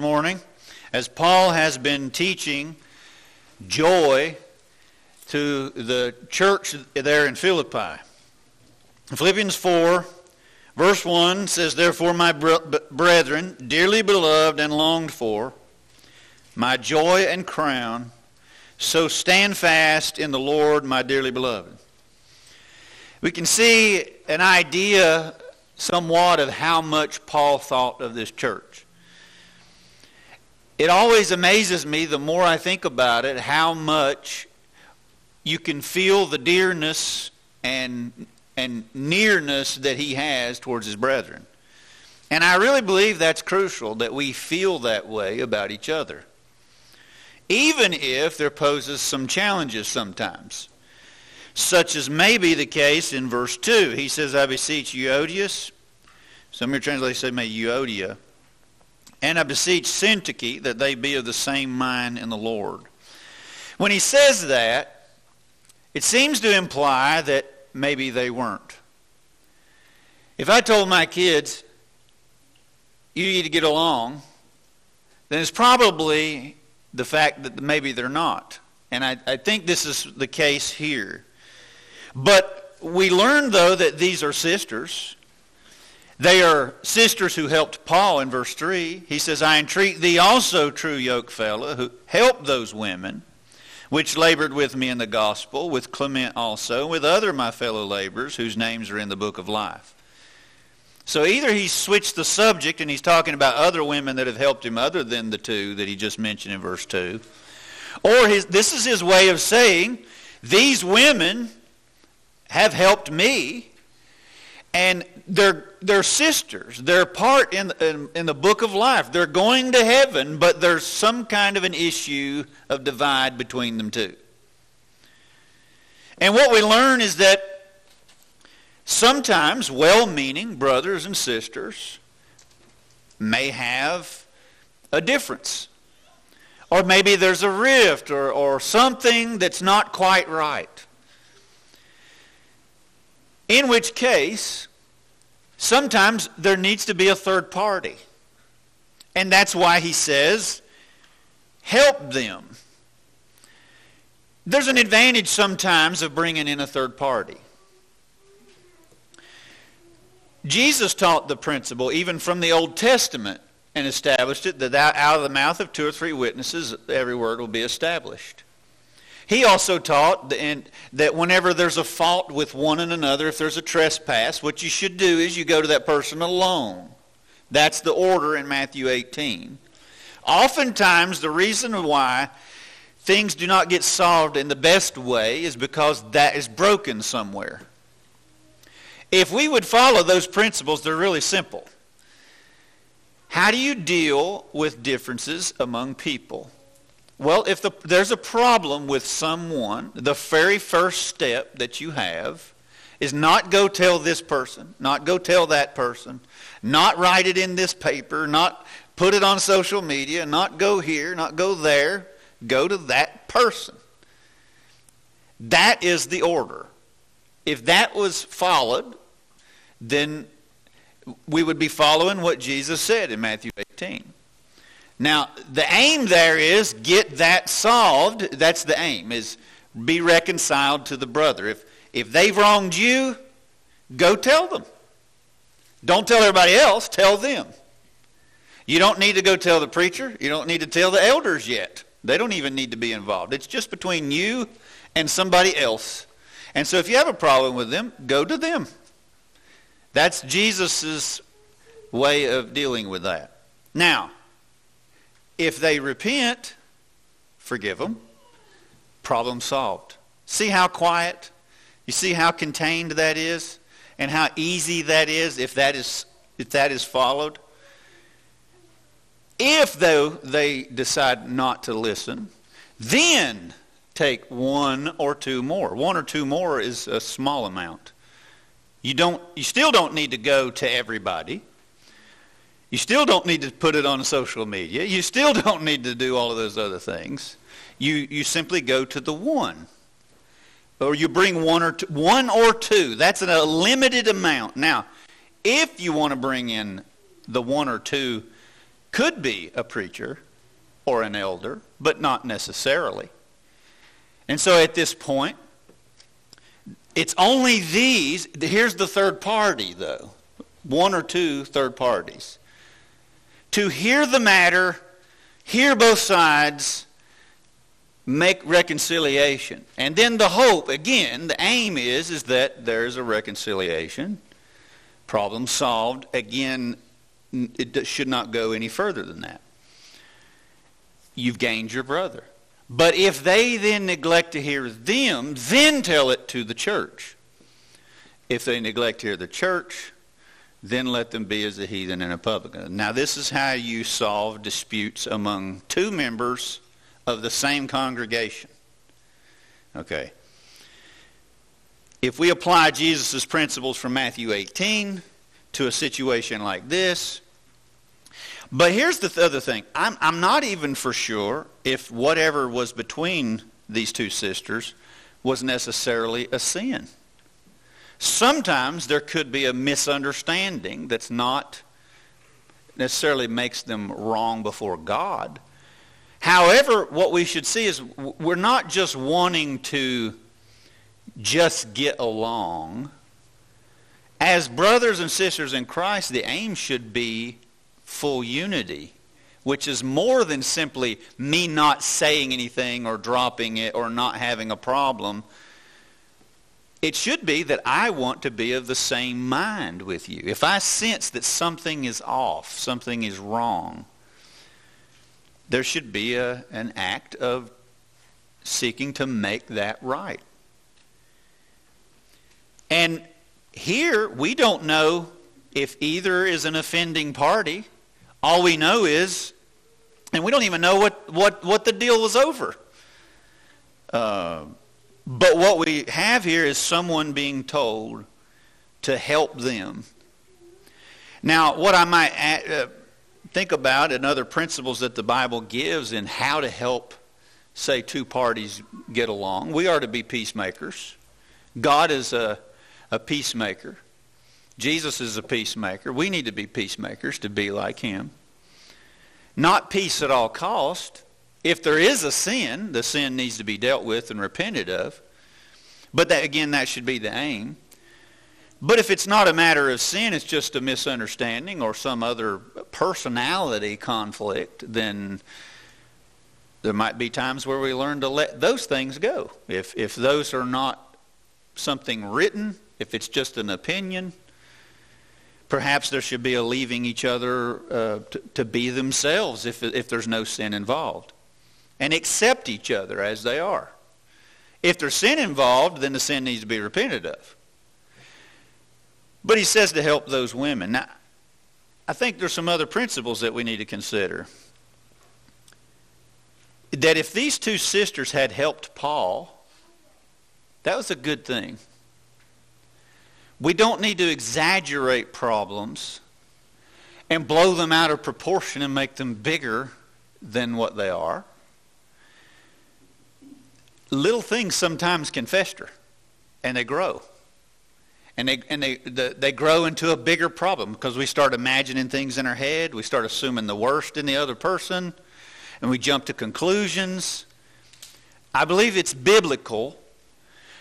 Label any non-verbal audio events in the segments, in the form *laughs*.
morning as Paul has been teaching joy to the church there in Philippi. Philippians 4, verse 1 says, Therefore, my brethren, dearly beloved and longed for, my joy and crown, so stand fast in the Lord, my dearly beloved. We can see an idea somewhat of how much Paul thought of this church. It always amazes me the more I think about it how much you can feel the dearness and, and nearness that he has towards his brethren. And I really believe that's crucial that we feel that way about each other. Even if there poses some challenges sometimes such as may be the case in verse 2. He says, I beseech Euodias. Some of your translations say, may Euodia. And I beseech Syntyche that they be of the same mind in the Lord. When he says that, it seems to imply that maybe they weren't. If I told my kids, you need to get along, then it's probably the fact that maybe they're not. And I, I think this is the case here. But we learn, though, that these are sisters. They are sisters who helped Paul in verse 3. He says, I entreat thee also, true yoke fellow, who help those women which labored with me in the gospel, with Clement also, with other my fellow laborers whose names are in the book of life. So either he's switched the subject and he's talking about other women that have helped him other than the two that he just mentioned in verse 2, or his, this is his way of saying, these women have helped me. And they're, they're sisters. They're part in, in, in the book of life. They're going to heaven, but there's some kind of an issue of divide between them two. And what we learn is that sometimes well-meaning brothers and sisters may have a difference. Or maybe there's a rift or, or something that's not quite right. In which case, sometimes there needs to be a third party. And that's why he says, help them. There's an advantage sometimes of bringing in a third party. Jesus taught the principle even from the Old Testament and established it that out of the mouth of two or three witnesses every word will be established. He also taught that whenever there's a fault with one and another, if there's a trespass, what you should do is you go to that person alone. That's the order in Matthew 18. Oftentimes, the reason why things do not get solved in the best way is because that is broken somewhere. If we would follow those principles, they're really simple. How do you deal with differences among people? Well, if the, there's a problem with someone, the very first step that you have is not go tell this person, not go tell that person, not write it in this paper, not put it on social media, not go here, not go there. Go to that person. That is the order. If that was followed, then we would be following what Jesus said in Matthew 18. Now, the aim there is get that solved. That's the aim, is be reconciled to the brother. If, if they've wronged you, go tell them. Don't tell everybody else, tell them. You don't need to go tell the preacher. You don't need to tell the elders yet. They don't even need to be involved. It's just between you and somebody else. And so if you have a problem with them, go to them. That's Jesus' way of dealing with that. Now, if they repent, forgive them. Problem solved. See how quiet? You see how contained that is? And how easy that is if that is, if that is followed? If, though, they decide not to listen, then take one or two more. One or two more is a small amount. You, don't, you still don't need to go to everybody. You still don't need to put it on social media. You still don't need to do all of those other things. You, you simply go to the one. Or you bring one or two. One or two. That's a limited amount. Now, if you want to bring in the one or two could be a preacher or an elder, but not necessarily. And so at this point, it's only these. Here's the third party, though. One or two third parties. To hear the matter, hear both sides, make reconciliation. And then the hope, again, the aim is, is that there's a reconciliation. Problem solved. Again, it should not go any further than that. You've gained your brother. But if they then neglect to hear them, then tell it to the church. If they neglect to hear the church, then let them be as a heathen and a publican. Now, this is how you solve disputes among two members of the same congregation. Okay. If we apply Jesus' principles from Matthew 18 to a situation like this, but here's the other thing. I'm, I'm not even for sure if whatever was between these two sisters was necessarily a sin. Sometimes there could be a misunderstanding that's not necessarily makes them wrong before God. However, what we should see is we're not just wanting to just get along. As brothers and sisters in Christ, the aim should be full unity, which is more than simply me not saying anything or dropping it or not having a problem. It should be that I want to be of the same mind with you. If I sense that something is off, something is wrong, there should be a, an act of seeking to make that right. And here, we don't know if either is an offending party all we know is, and we don't even know what, what, what the deal was over. Uh, but what we have here is someone being told to help them. Now, what I might add, uh, think about and other principles that the Bible gives in how to help, say, two parties get along. We are to be peacemakers. God is a, a peacemaker. Jesus is a peacemaker. We need to be peacemakers to be like him. Not peace at all cost. If there is a sin, the sin needs to be dealt with and repented of. But that, again, that should be the aim. But if it's not a matter of sin, it's just a misunderstanding or some other personality conflict, then there might be times where we learn to let those things go. If, if those are not something written, if it's just an opinion, Perhaps there should be a leaving each other uh, to, to be themselves if, if there's no sin involved. And accept each other as they are. If there's sin involved, then the sin needs to be repented of. But he says to help those women. Now, I think there's some other principles that we need to consider. That if these two sisters had helped Paul, that was a good thing. We don't need to exaggerate problems and blow them out of proportion and make them bigger than what they are. Little things sometimes can fester and they grow. And they, and they, the, they grow into a bigger problem because we start imagining things in our head. We start assuming the worst in the other person. And we jump to conclusions. I believe it's biblical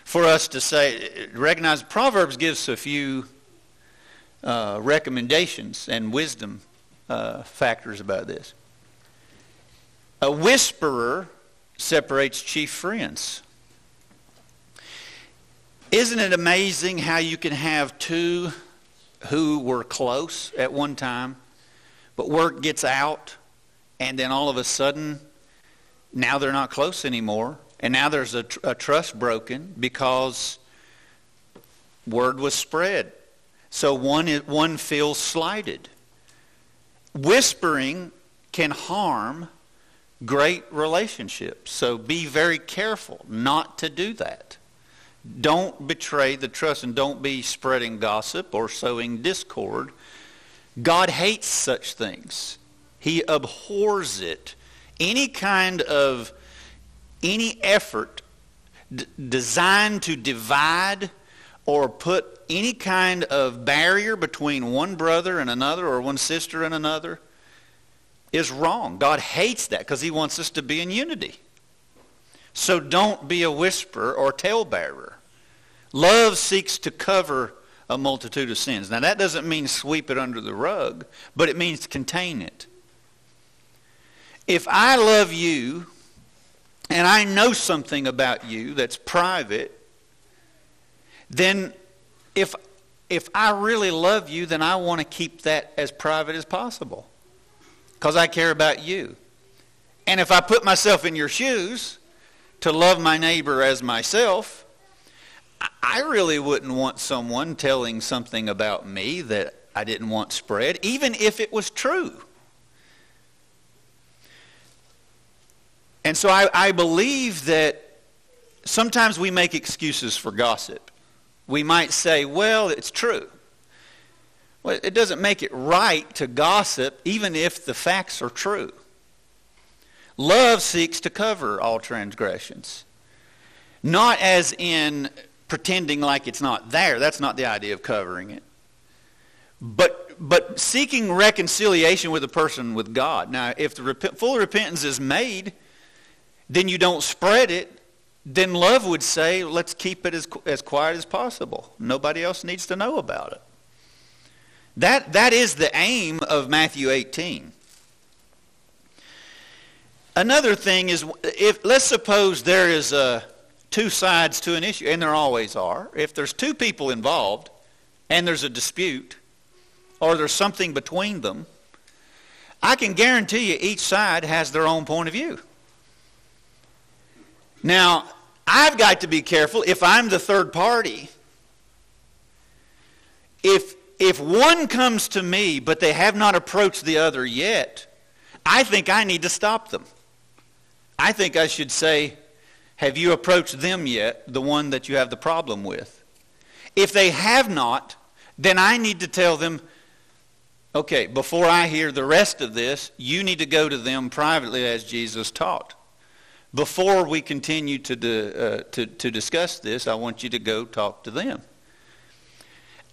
for us to say, recognize Proverbs gives a few uh, recommendations and wisdom uh, factors about this. A whisperer separates chief friends. Isn't it amazing how you can have two who were close at one time, but word gets out, and then all of a sudden, now they're not close anymore, and now there's a, tr- a trust broken because word was spread. So one, one feels slighted. Whispering can harm great relationships. So be very careful not to do that. Don't betray the trust and don't be spreading gossip or sowing discord. God hates such things. He abhors it. Any kind of any effort d- designed to divide or put any kind of barrier between one brother and another or one sister and another, is wrong. God hates that because he wants us to be in unity. So don't be a whisperer or talebearer. Love seeks to cover a multitude of sins. Now that doesn't mean sweep it under the rug, but it means contain it. If I love you and I know something about you that's private, then if if I really love you, then I want to keep that as private as possible because I care about you. And if I put myself in your shoes to love my neighbor as myself, I really wouldn't want someone telling something about me that I didn't want spread, even if it was true. And so I, I believe that sometimes we make excuses for gossip. We might say, well, it's true. Well, it doesn't make it right to gossip, even if the facts are true. Love seeks to cover all transgressions. Not as in pretending like it's not there. That's not the idea of covering it. But, but seeking reconciliation with a person with God. Now, if the rep- full repentance is made, then you don't spread it. Then love would say, let's keep it as, as quiet as possible. Nobody else needs to know about it. That, that is the aim of Matthew 18. Another thing is, if let's suppose there is a, two sides to an issue, and there always are. If there's two people involved and there's a dispute or there's something between them, I can guarantee you each side has their own point of view. Now, I've got to be careful if I'm the third party. If, if one comes to me but they have not approached the other yet, I think I need to stop them. I think I should say, have you approached them yet, the one that you have the problem with? If they have not, then I need to tell them, okay, before I hear the rest of this, you need to go to them privately as Jesus taught. Before we continue to, uh, to, to discuss this, I want you to go talk to them.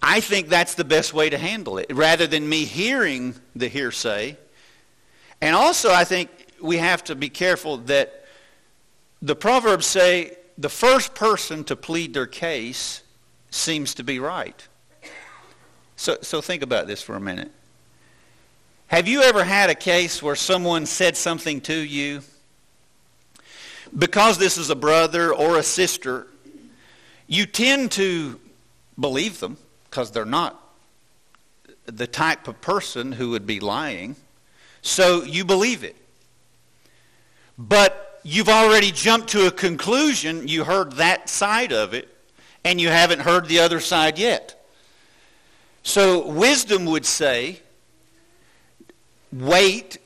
I think that's the best way to handle it, rather than me hearing the hearsay. And also, I think we have to be careful that the Proverbs say the first person to plead their case seems to be right. So, so think about this for a minute. Have you ever had a case where someone said something to you? Because this is a brother or a sister, you tend to believe them because they're not the type of person who would be lying. So you believe it. But you've already jumped to a conclusion. You heard that side of it, and you haven't heard the other side yet. So wisdom would say, wait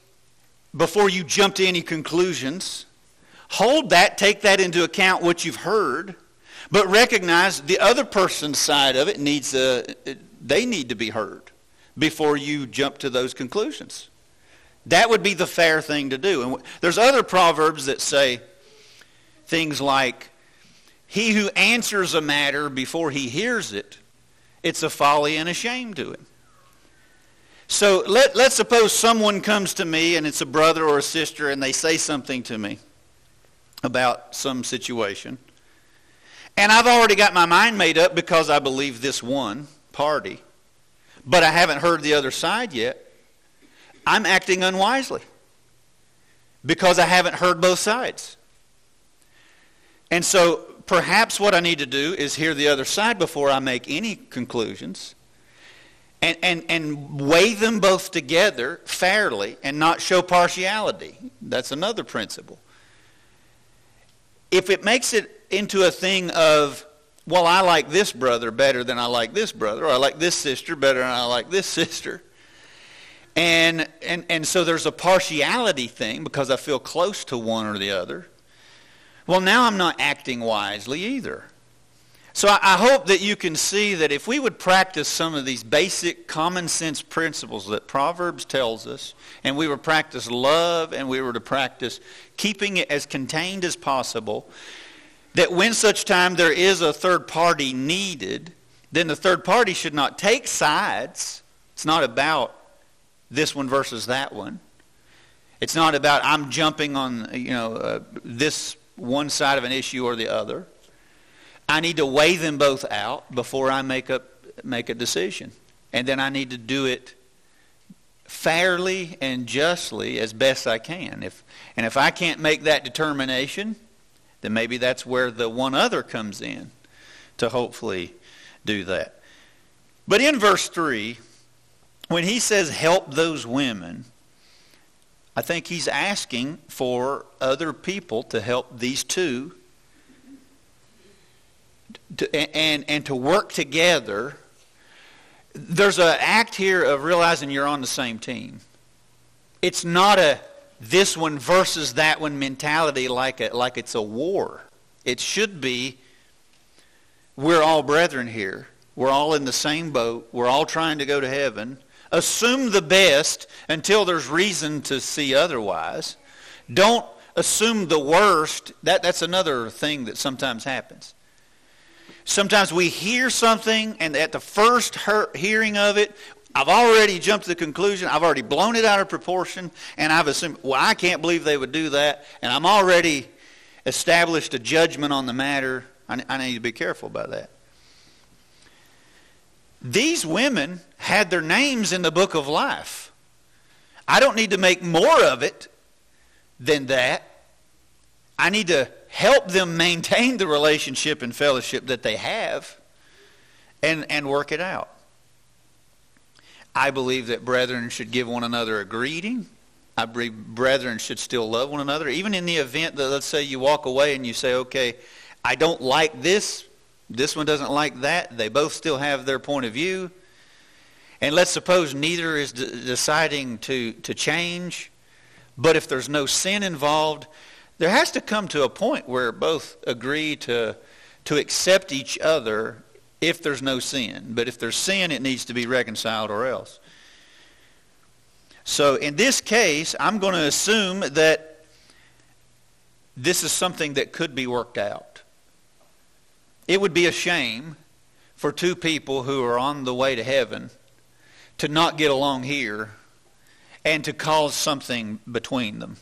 before you jump to any conclusions. Hold that, take that into account, what you've heard, but recognize the other person's side of it needs a, they need to be heard before you jump to those conclusions. That would be the fair thing to do. And there's other proverbs that say things like, he who answers a matter before he hears it, it's a folly and a shame to him. So let, let's suppose someone comes to me and it's a brother or a sister and they say something to me about some situation. And I've already got my mind made up because I believe this one party. But I haven't heard the other side yet. I'm acting unwisely because I haven't heard both sides. And so perhaps what I need to do is hear the other side before I make any conclusions and, and, and weigh them both together fairly and not show partiality. That's another principle. If it makes it into a thing of, well, I like this brother better than I like this brother, or I like this sister better than I like this *laughs* sister, and, and, and so there's a partiality thing because I feel close to one or the other. Well, now I'm not acting wisely either. So I, I hope that you can see that if we would practice some of these basic common sense principles that Proverbs tells us, and we would practice love and we were to practice keeping it as contained as possible, that when such time there is a third party needed, then the third party should not take sides. It's not about this one versus that one. It's not about I'm jumping on you know uh, this one side of an issue or the other. I need to weigh them both out before I make a make a decision, and then I need to do it fairly and justly as best I can. If and if I can't make that determination, then maybe that's where the one other comes in to hopefully do that. But in verse 3, when he says help those women, I think he's asking for other people to help these two to, and, and to work together. There's an act here of realizing you're on the same team. It's not a this one versus that one mentality like, a, like it's a war. It should be we're all brethren here. We're all in the same boat. We're all trying to go to heaven. Assume the best until there's reason to see otherwise. Don't assume the worst. That, that's another thing that sometimes happens. Sometimes we hear something, and at the first hearing of it, I've already jumped to the conclusion. I've already blown it out of proportion, and I've assumed, well, I can't believe they would do that, and I'm already established a judgment on the matter. I, I need to be careful about that. These women had their names in the book of life. I don't need to make more of it than that. I need to help them maintain the relationship and fellowship that they have and, and work it out. I believe that brethren should give one another a greeting. I believe brethren should still love one another. Even in the event that, let's say, you walk away and you say, okay, I don't like this, this one doesn't like that. They both still have their point of view. And let's suppose neither is d- deciding to, to change. But if there's no sin involved, there has to come to a point where both agree to, to accept each other if there's no sin. But if there's sin, it needs to be reconciled or else. So in this case, I'm going to assume that this is something that could be worked out. It would be a shame for two people who are on the way to heaven to not get along here and to cause something between them.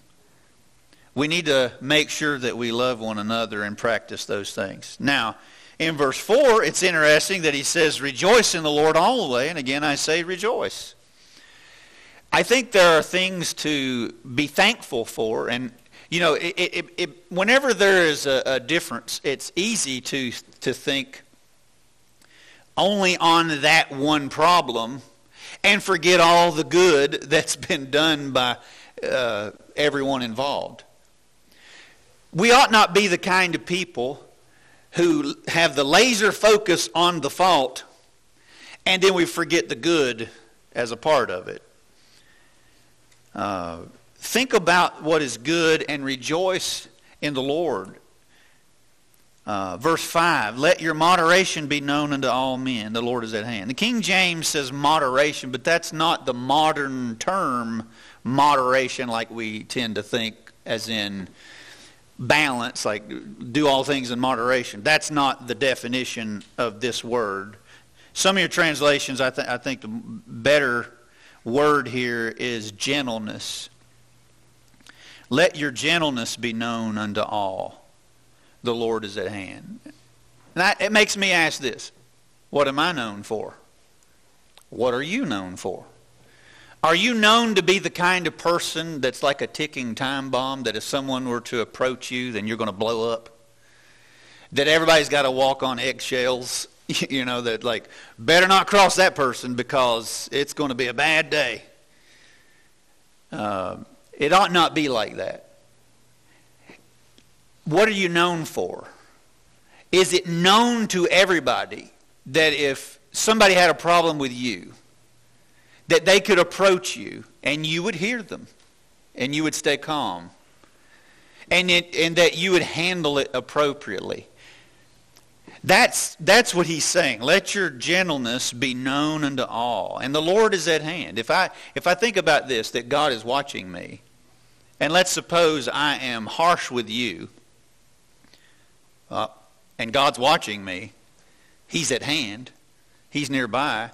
We need to make sure that we love one another and practice those things. Now, in verse 4, it's interesting that he says, Rejoice in the Lord always. And again, I say rejoice. I think there are things to be thankful for. And, you know, it, it, it, whenever there is a, a difference, it's easy to, to think only on that one problem and forget all the good *laughs* that's been done by uh, everyone involved. We ought not be the kind of people who have the laser focus on the fault, and then we forget the good as a part of it. Uh, think about what is good and rejoice in the Lord. Uh, verse 5 Let your moderation be known unto all men. The Lord is at hand. The King James says moderation, but that's not the modern term moderation like we tend to think, as in balance, like do all things in moderation. That's not the definition of this word. Some of your translations, I, th- I think the better word here is gentleness. Let your gentleness be known unto all. The Lord is at hand. And it makes me ask this What am I known for? What are you known for? Are you known to be the kind of person that's like a ticking time bomb that if someone were to approach you, then you're going to blow up? That everybody's got to walk on eggshells? *laughs* You know, that like, better not cross that person because it's going to be a bad day. Uh, it ought not be like that. What are you known for? Is it known to everybody that if somebody had a problem with you, that they could approach you and you would hear them and you would stay calm and, it, and that you would handle it appropriately. That's, that's what he's saying. Let your gentleness be known unto all. And the Lord is at hand. If I, if I think about this, that God is watching me, and let's suppose I am harsh with you, uh, and God's watching me, he's at hand, he's nearby,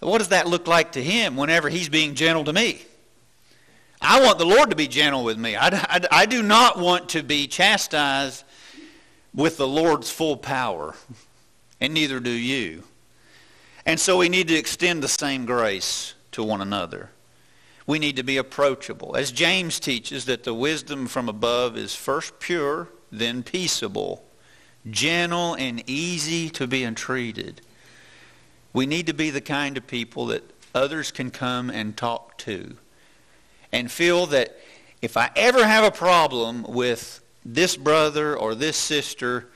what does that look like to him whenever he's being gentle to me? I want the Lord to be gentle with me. I, I, I do not want to be chastised with the Lord's full power, and neither do you. And so we need to extend the same grace to one another. We need to be approachable. As James teaches, that the wisdom from above is first pure, then peaceable, gentle, and easy to be entreated. We need to be the kind of people that others can come and talk to and feel that if I ever have a problem with this brother or this sister,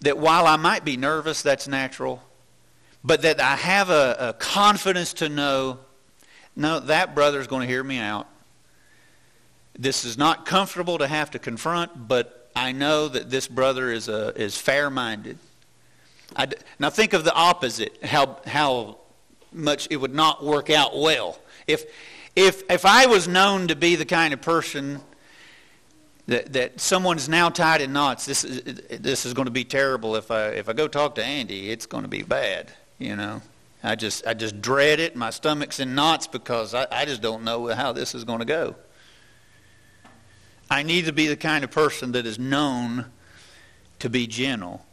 that while I might be nervous, that's natural, but that I have a, a confidence to know, no, that brother is going to hear me out. This is not comfortable to have to confront, but I know that this brother is, a, is fair-minded. I, now think of the opposite, how, how much it would not work out well. If, if, if I was known to be the kind of person that, that someone's now tied in knots, this is, this is going to be terrible. If I, if I go talk to Andy, it's going to be bad, you know. I just, I just dread it. My stomach's in knots because I, I just don't know how this is going to go. I need to be the kind of person that is known to be gentle.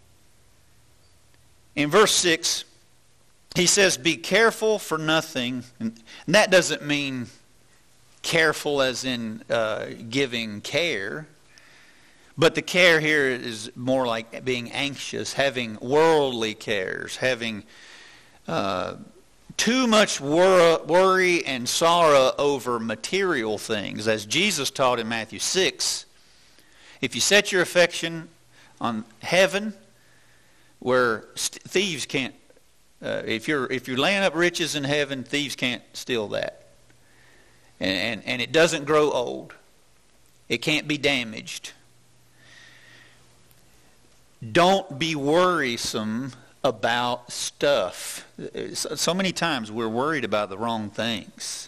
In verse 6, he says, Be careful for nothing. And that doesn't mean careful as in uh, giving care. But the care here is more like being anxious, having worldly cares, having uh, too much wor- worry and sorrow over material things. As Jesus taught in Matthew 6, if you set your affection on heaven, where st- thieves can't uh, if you're if you're laying up riches in heaven, thieves can't steal that. And, and and it doesn't grow old. It can't be damaged. Don't be worrisome about stuff. So many times we're worried about the wrong things.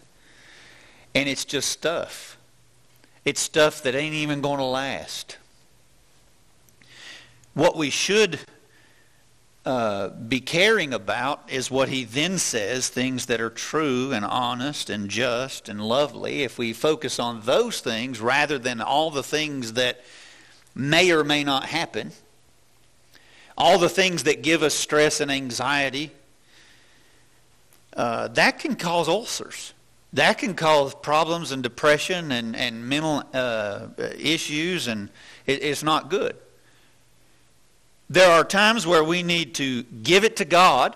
And it's just stuff. It's stuff that ain't even going to last. What we should uh, be caring about is what he then says things that are true and honest and just and lovely. If we focus on those things rather than all the things that may or may not happen, all the things that give us stress and anxiety, uh, that can cause ulcers. That can cause problems and depression and, and mental uh, issues, and it, it's not good. There are times where we need to give it to God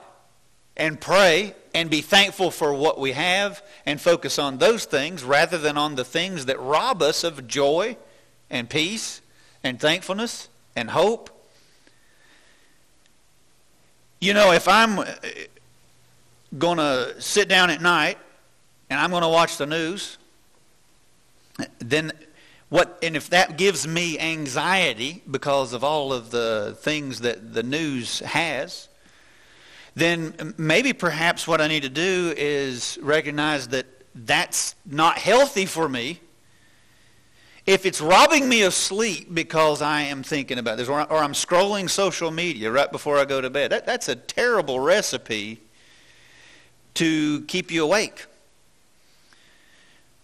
and pray and be thankful for what we have and focus on those things rather than on the things that rob us of joy and peace and thankfulness and hope. You know, if I'm uh, going to sit down at night and I'm going to watch the news, then what, and if that gives me anxiety because of all of the things that the news has, then maybe perhaps what I need to do is recognize that that's not healthy for me. If it's robbing me of sleep because I am thinking about this, or, I'm scrolling social media right before I go to bed, that, that's a terrible recipe to keep you awake.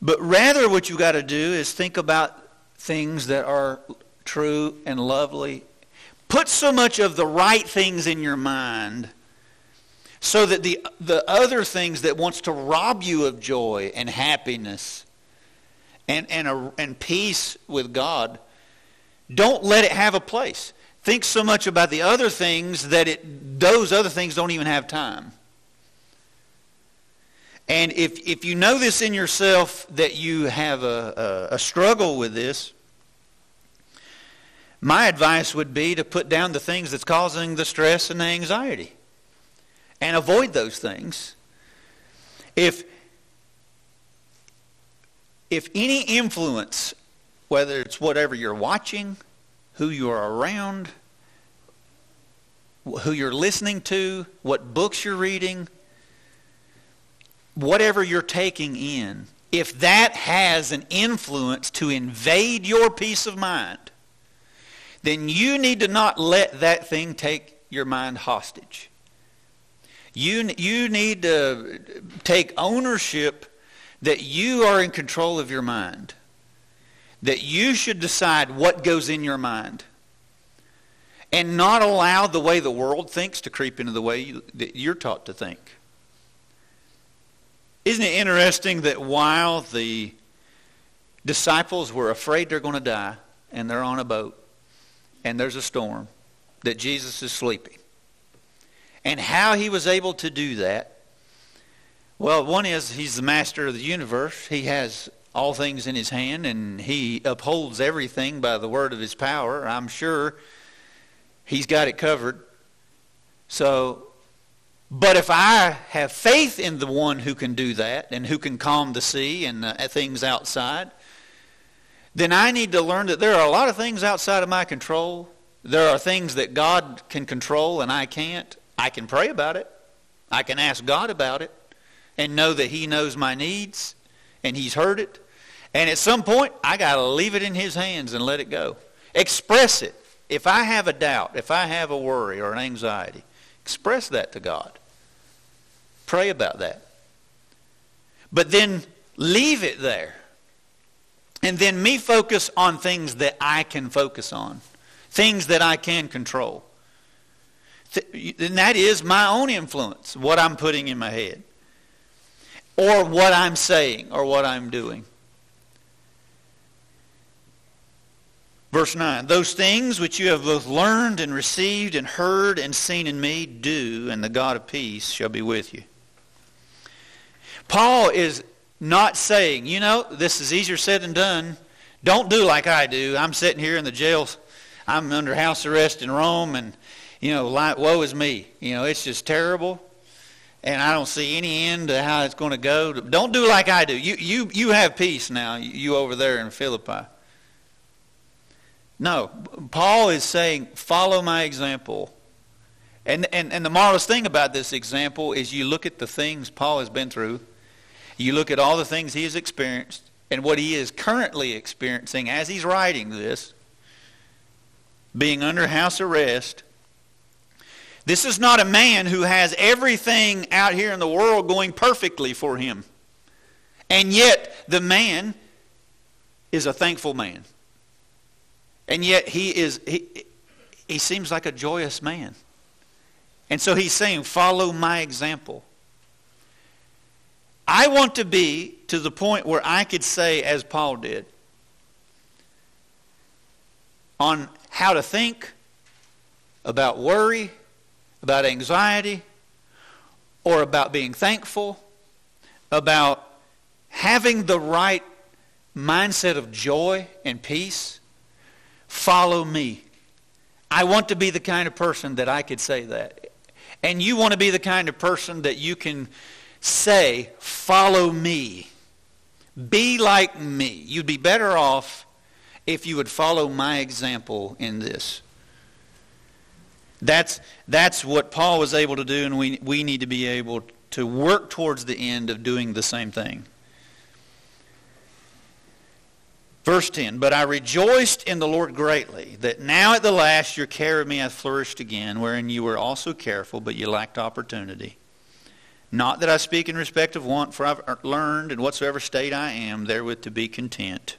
But rather, what you got to do is think about things that are true and lovely. Put so much of the right things in your mind so that the, the other things that wants to rob you of joy and happiness and, and, a, and peace with God, don't let it have a place. Think so much about the other things that it, those other things don't even have time. And if, if you know this in yourself that you have a, a, a, struggle with this, my advice would be to put down the things that's causing the stress and the anxiety and avoid those things. If, if any influence, whether it's whatever you're watching, who you're around, who you're listening to, what books you're reading, whatever you're taking in, if that has an influence to invade your peace of mind, then you need to not let that thing take your mind hostage. You, you need to take ownership that you are in control of your mind, that you should decide what goes in your mind, and not allow the way the world thinks to creep into the way you, that you're taught to think. Isn't it interesting that while the disciples were afraid they're going to die and they're on a boat and there's a storm, that Jesus is sleeping? And how he was able to do that well, one is he's the master of the universe. He has all things in his hand, and he upholds everything by the word of his power. I'm sure he's got it covered. So, but if I have faith in the one who can do that and who can calm the sea and uh, things outside, then I need to learn that there are a lot of things outside of my control. There are things that God can control and I can't. I can pray about it. I can ask God about it and know that He knows my needs and He's heard it. And at some point, I got to leave it in His hands and let it go. Express it. If I have a doubt, if I have a worry or an anxiety, express that to God. Pray about that. But then leave it there. And then me focus on things that I can focus on, things that I can control. And that is my own influence, what I'm putting in my head or what I'm saying or what I'm doing. Verse 9 Those things which you have both learned and received and heard and seen in me, do, and the God of peace shall be with you. Paul is not saying, you know, this is easier said than done. Don't do like I do. I'm sitting here in the jail. I'm under house arrest in Rome, and, you know, like, woe is me. You know, it's just terrible and I don't see any end to how it's going to go. Don't do like I do. You, you, you have peace now, you over there in Philippi. No, Paul is saying, follow my example. And, and, and the marvelous thing about this example is you look at the things Paul has been through, you look at all the things he has experienced, and what he is currently experiencing as he's writing this, being under house arrest, this is not a man who has everything out here in the world going perfectly for him. And yet, the man is a thankful man. And yet, he, is, he, he seems like a joyous man. And so he's saying, Follow my example. I want to be to the point where I could say, as Paul did, on how to think about worry about anxiety or about being thankful, about having the right mindset of joy and peace, follow me. I want to be the kind of person that I could say that. And you want to be the kind of person that you can say, follow me. Be like me. You'd be better off if you would follow my example in this. That's, that's what Paul was able to do, and we, we need to be able to work towards the end of doing the same thing. Verse 10 But I rejoiced in the Lord greatly, that now at the last your care of me hath flourished again, wherein you were also careful, but you lacked opportunity. Not that I speak in respect of want, for I've learned in whatsoever state I am therewith to be content.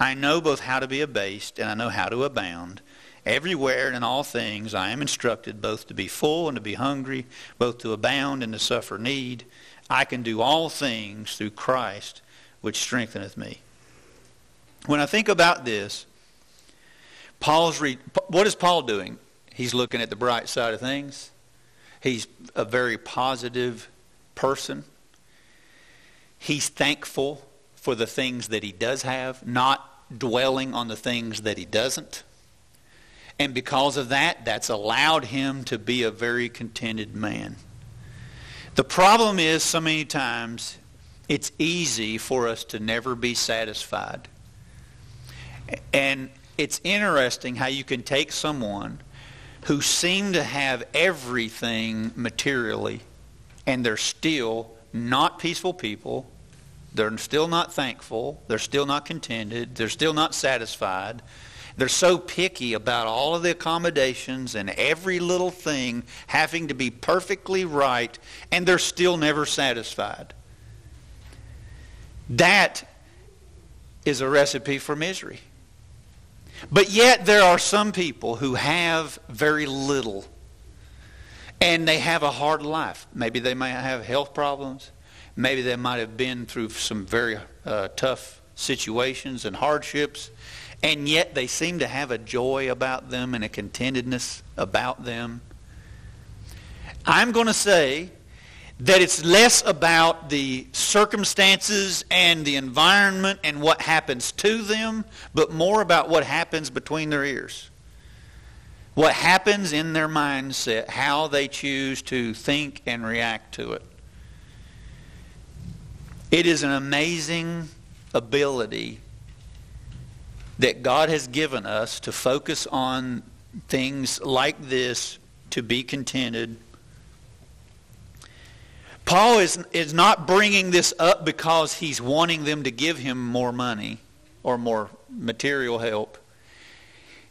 I know both how to be abased, and I know how to abound. Everywhere and in all things I am instructed both to be full and to be hungry, both to abound and to suffer need. I can do all things through Christ, which strengtheneth me. When I think about this, Paul's re- what is Paul doing? He's looking at the bright side of things. He's a very positive person. He's thankful for the things that he does have, not dwelling on the things that he doesn't. And because of that, that's allowed him to be a very contented man. The problem is, so many times, it's easy for us to never be satisfied. And it's interesting how you can take someone who seem to have everything materially, and they're still not peaceful people. They're still not thankful. They're still not contented. They're still not satisfied. They're so picky about all of the accommodations and every little thing having to be perfectly right, and they're still never satisfied. That is a recipe for misery. But yet, there are some people who have very little and they have a hard life. Maybe they might have health problems. Maybe they might have been through some very uh, tough situations and hardships, and yet they seem to have a joy about them and a contentedness about them. I'm going to say that it's less about the circumstances and the environment and what happens to them, but more about what happens between their ears. What happens in their mindset, how they choose to think and react to it. It is an amazing ability that God has given us to focus on things like this, to be contented. Paul is, is not bringing this up because he's wanting them to give him more money or more material help.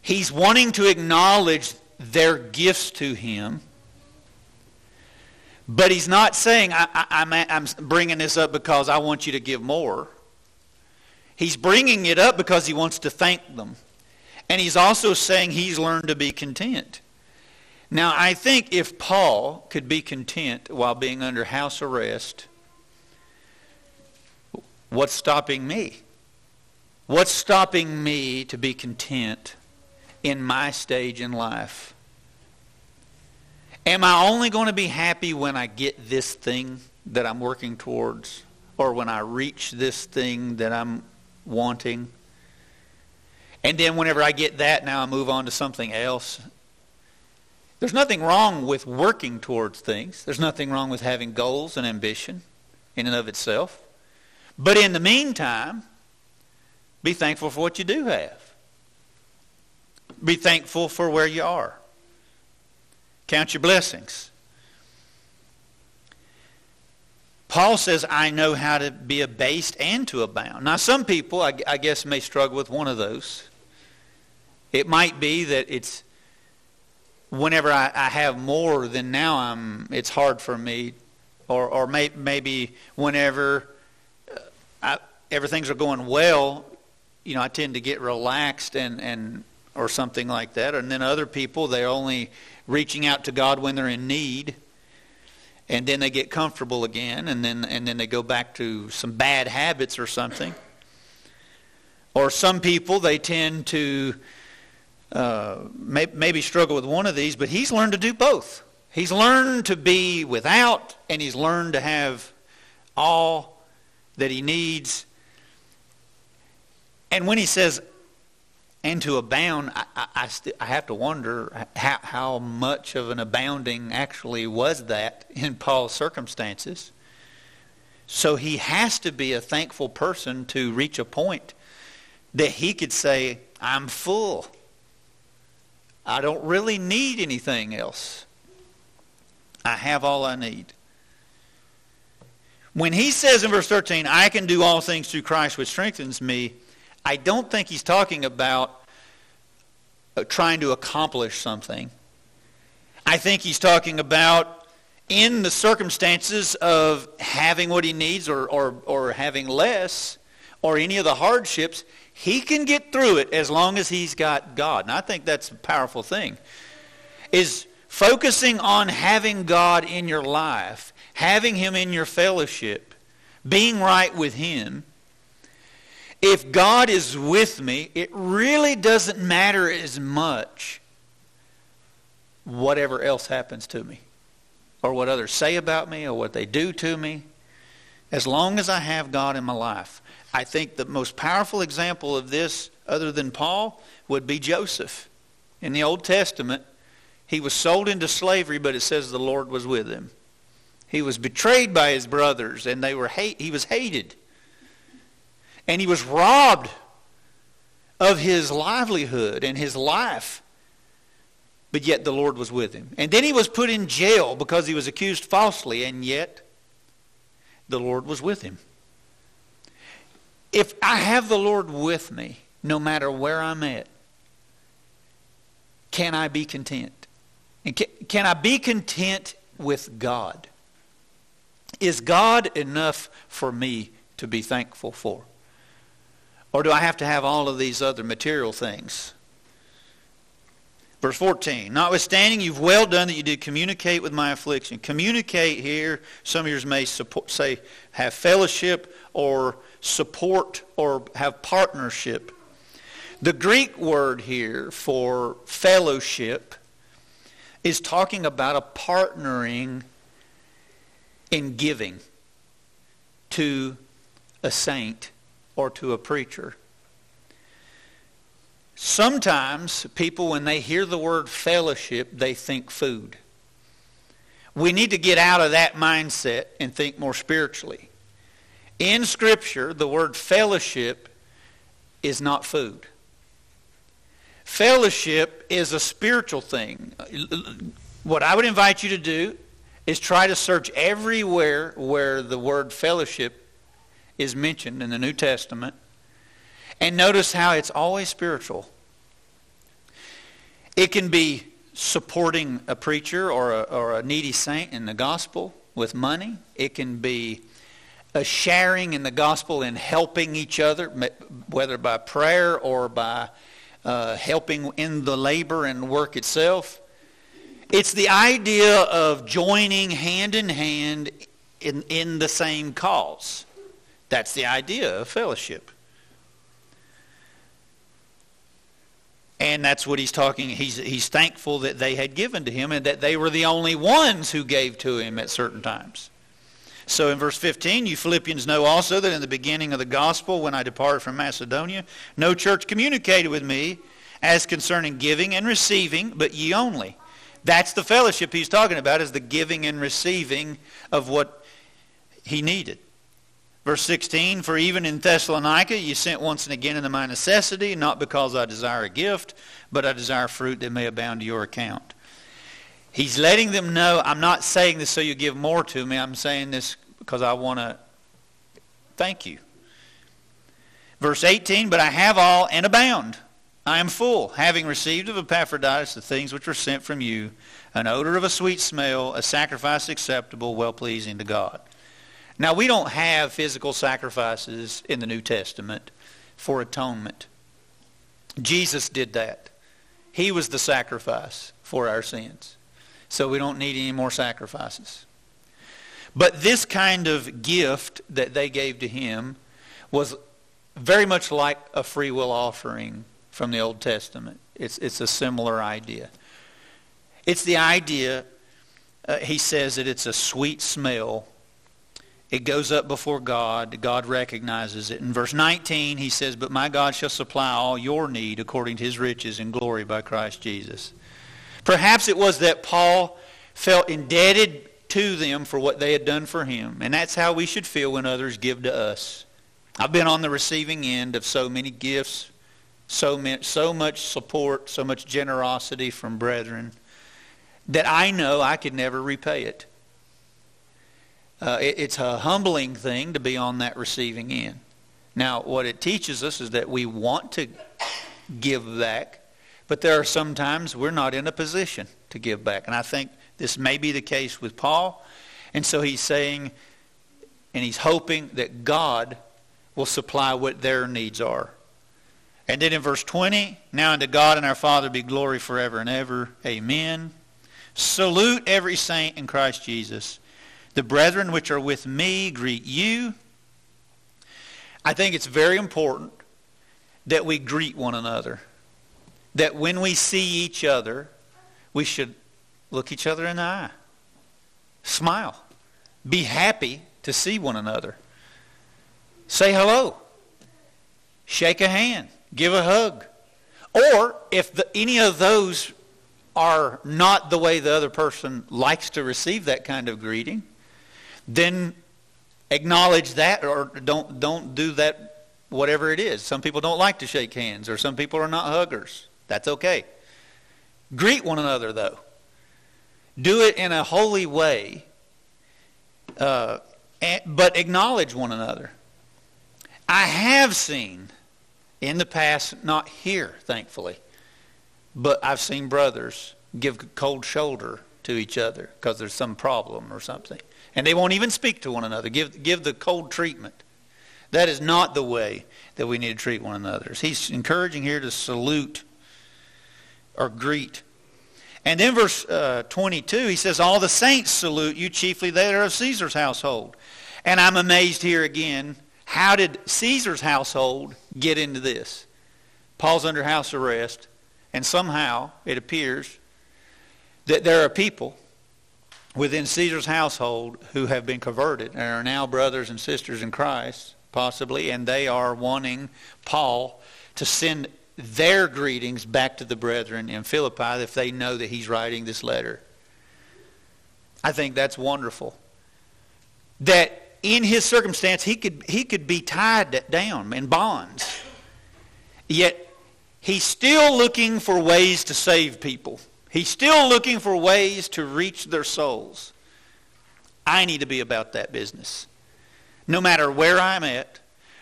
He's wanting to acknowledge their gifts to him but he's not saying, I, am bringing this up because I want you to give more. He's bringing it up because he wants to thank them. And he's also saying he's learned to be content. Now, I think if Paul could be content while being under house arrest, what's stopping me? What's stopping me to be content in my stage in life? Am I only going to be happy when I get this thing that I'm working towards or when I reach this thing that I'm wanting? And then whenever I get that, now I move on to something else. There's nothing wrong with working towards things. There's nothing wrong with having goals and ambition in and of itself. But in the meantime, be thankful for what you do have. Be thankful for where you are. Count your blessings. Paul says, I know how to be abased and to abound. Now, some people, I, I, guess, may struggle with one of those. It might be that it's whenever I, I have more, than now I'm, it's hard for me. Or, or may, maybe whenever uh, I, everything's are going well, you know, I tend to get relaxed and, and or something like that. And then other people, they're only reaching out to God when they're in need. And then they get comfortable again, and then, and then they go back to some bad habits or something. Or some people, they tend to uh, may, maybe struggle with one of these, but he's learned to do both. He's learned to be without, and he's learned to have all that he needs. And when he says, and to abound, I, I, I, st- I have to wonder how, how much of an abounding actually was that in Paul's circumstances. So he has to be a thankful person to reach a point that he could say, I'm full. I don't really need anything else. I have all I need. When he says in verse 13, I can do all things through Christ which strengthens me, I don't think he's talking about uh, trying to accomplish something. I think he's talking about in the circumstances of having what he needs or, or, or having less or any of the hardships, he can get through it as long as he's got God. And I think that's a powerful thing. Is focusing on having God in your life, having him in your fellowship, being right with him, if God is with me, it really doesn't matter as much whatever else happens to me or what others say about me or what they do to me. As long as I have God in my life. I think the most powerful example of this, other than Paul, would be Joseph. In the Old Testament, he was sold into slavery, but it says the Lord was with him. He was betrayed by his brothers, and they were hate, he was hated and he was robbed of his livelihood and his life. But yet the Lord was with him. And then he was put in jail because he was accused falsely, and yet the Lord was with him. If I have the Lord with me, no matter where I'm at, can I be content? And can, can I be content with God? Is God enough for me to be thankful for? Or do I have to have all of these other material things? Verse 14, notwithstanding you've well done that you did communicate with my affliction. Communicate here, some of yours may support, say have fellowship or support or have partnership. The Greek word here for fellowship is talking about a partnering in giving to a saint or to a preacher. Sometimes people, when they hear the word fellowship, they think food. We need to get out of that mindset and think more spiritually. In Scripture, the word fellowship is not food. Fellowship is a spiritual thing. What I would invite you to do is try to search everywhere where the word fellowship is mentioned in the New Testament and notice how it's always spiritual. It can be supporting a preacher or a, or a needy saint in the gospel with money. It can be a sharing in the gospel and helping each other, whether by prayer or by uh, helping in the labor and work itself. It's the idea of joining hand in hand in, in the same cause. That's the idea of fellowship. And that's what he's talking. He's, he's thankful that they had given to him and that they were the only ones who gave to him at certain times. So in verse 15, you Philippians know also that in the beginning of the gospel, when I departed from Macedonia, no church communicated with me as concerning giving and receiving, but ye only. That's the fellowship he's talking about, is the giving and receiving of what he needed. Verse 16, For even in Thessalonica you sent once and again into my necessity, not because I desire a gift, but I desire fruit that may abound to your account. He's letting them know, I'm not saying this so you give more to me. I'm saying this because I want to thank you. Verse 18, But I have all and abound. I am full, having received of Epaphroditus the things which were sent from you, an odor of a sweet smell, a sacrifice acceptable, well-pleasing to God. Now, we don't have physical sacrifices in the New Testament for atonement. Jesus did that. He was the sacrifice for our sins. So we don't need any more sacrifices. But this kind of gift that they gave to him was very much like a free will offering from the Old Testament. It's, it's a similar idea. It's the idea, uh, he says, that it's a sweet smell it goes up before God. God recognizes it. In verse 19, he says, But my God shall supply all your need according to his riches and glory by Christ Jesus. Perhaps it was that Paul felt indebted to them for what they had done for him. And that's how we should feel when others give to us. I've been on the receiving end of so many gifts, so, many, so much support, so much generosity from brethren that I know I could never repay it. Uh, it, it's a humbling thing to be on that receiving end. Now, what it teaches us is that we want to give back, but there are some times we're not in a position to give back. And I think this may be the case with Paul. And so he's saying, and he's hoping that God will supply what their needs are. And then in verse 20, now unto God and our Father be glory forever and ever. Amen. Salute every saint in Christ Jesus. The brethren which are with me greet you. I think it's very important that we greet one another. That when we see each other, we should look each other in the eye. Smile. Be happy to see one another. Say hello. Shake a hand. Give a hug. Or if the, any of those are not the way the other person likes to receive that kind of greeting, then acknowledge that or don't don't do that whatever it is. Some people don't like to shake hands or some people are not huggers. That's okay. Greet one another though. Do it in a holy way, uh, but acknowledge one another. I have seen in the past, not here, thankfully, but I've seen brothers give cold shoulder to each other because there's some problem or something. And they won't even speak to one another, give, give the cold treatment. That is not the way that we need to treat one another. He's encouraging here to salute or greet. And then verse uh, 22, he says, All the saints salute you, chiefly they are of Caesar's household. And I'm amazed here again. How did Caesar's household get into this? Paul's under house arrest, and somehow it appears that there are people within Caesar's household who have been converted and are now brothers and sisters in Christ possibly, and they are wanting Paul to send their greetings back to the brethren in Philippi if they know that he's writing this letter. I think that's wonderful. That in his circumstance, he could, he could be tied down in bonds. Yet, he's still looking for ways to save people. He's still looking for ways to reach their souls. I need to be about that business no matter where I'm at,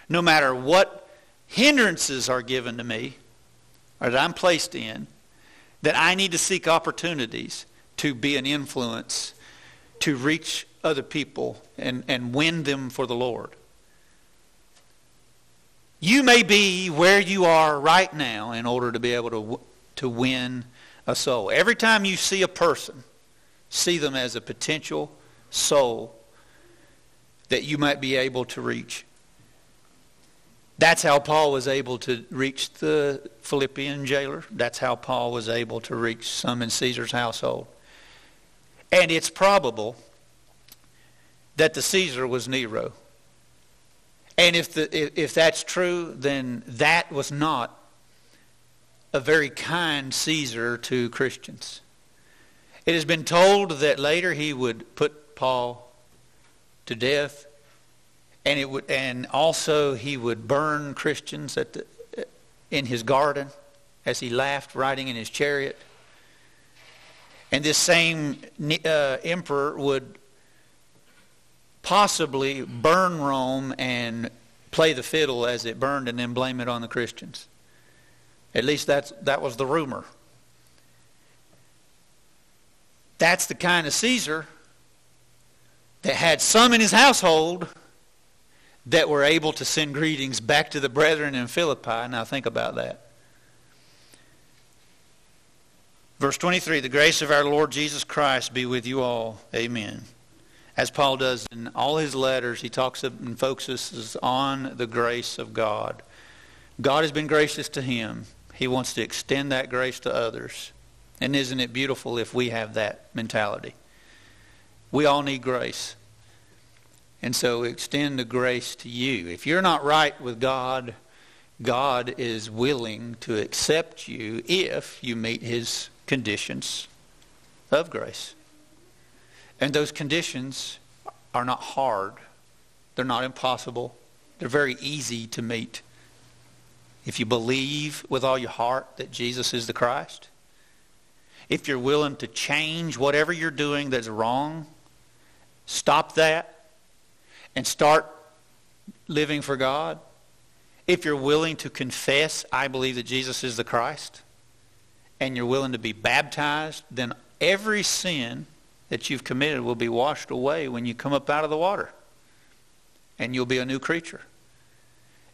no matter what hindrances are given to me or that I'm placed in, that I need to seek opportunities to be an influence, to reach other people and, and win them for the Lord. You may be where you are right now in order to be able to, to win a soul. Every time you see a person, see them as a potential soul that you might be able to reach. That's how Paul was able to reach the Philippian jailer. That's how Paul was able to reach some in Caesar's household. And it's probable that the Caesar was Nero. And if, the, if that's true, then that was not a very kind Caesar to Christians. It has been told that later he would put Paul to death. And, it would, and also he would burn Christians at the, in his garden as he laughed riding in his chariot. And this same uh, emperor would possibly burn Rome and play the fiddle as it burned and then blame it on the Christians. At least that's, that was the rumor. That's the kind of Caesar that had some in his household that were able to send greetings back to the brethren in Philippi. Now think about that. Verse 23 The grace of our Lord Jesus Christ be with you all. Amen. As Paul does in all his letters, he talks and focuses on the grace of God. God has been gracious to him. He wants to extend that grace to others. And isn't it beautiful if we have that mentality? We all need grace. And so extend the grace to you. If you're not right with God, God is willing to accept you if you meet his conditions of grace. And those conditions are not hard. They're not impossible. They're very easy to meet. If you believe with all your heart that Jesus is the Christ, if you're willing to change whatever you're doing that's wrong stop that and start living for God, if you're willing to confess, I believe that Jesus is the Christ, and you're willing to be baptized, then every sin that you've committed will be washed away when you come up out of the water. And you'll be a new creature.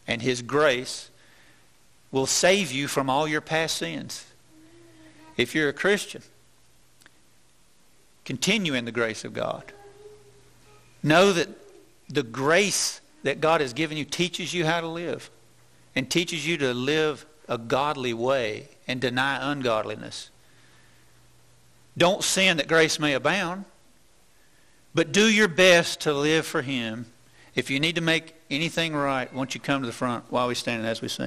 And His grace will save you from all your past sins. If you're a Christian, continue in the grace of God. Know that the grace that God has given you teaches you how to live and teaches you to live a godly way and deny ungodliness. Don't sin that grace may abound, but do your best to live for Him. If you need to make anything right, won't you come to the front while we stand as we sing?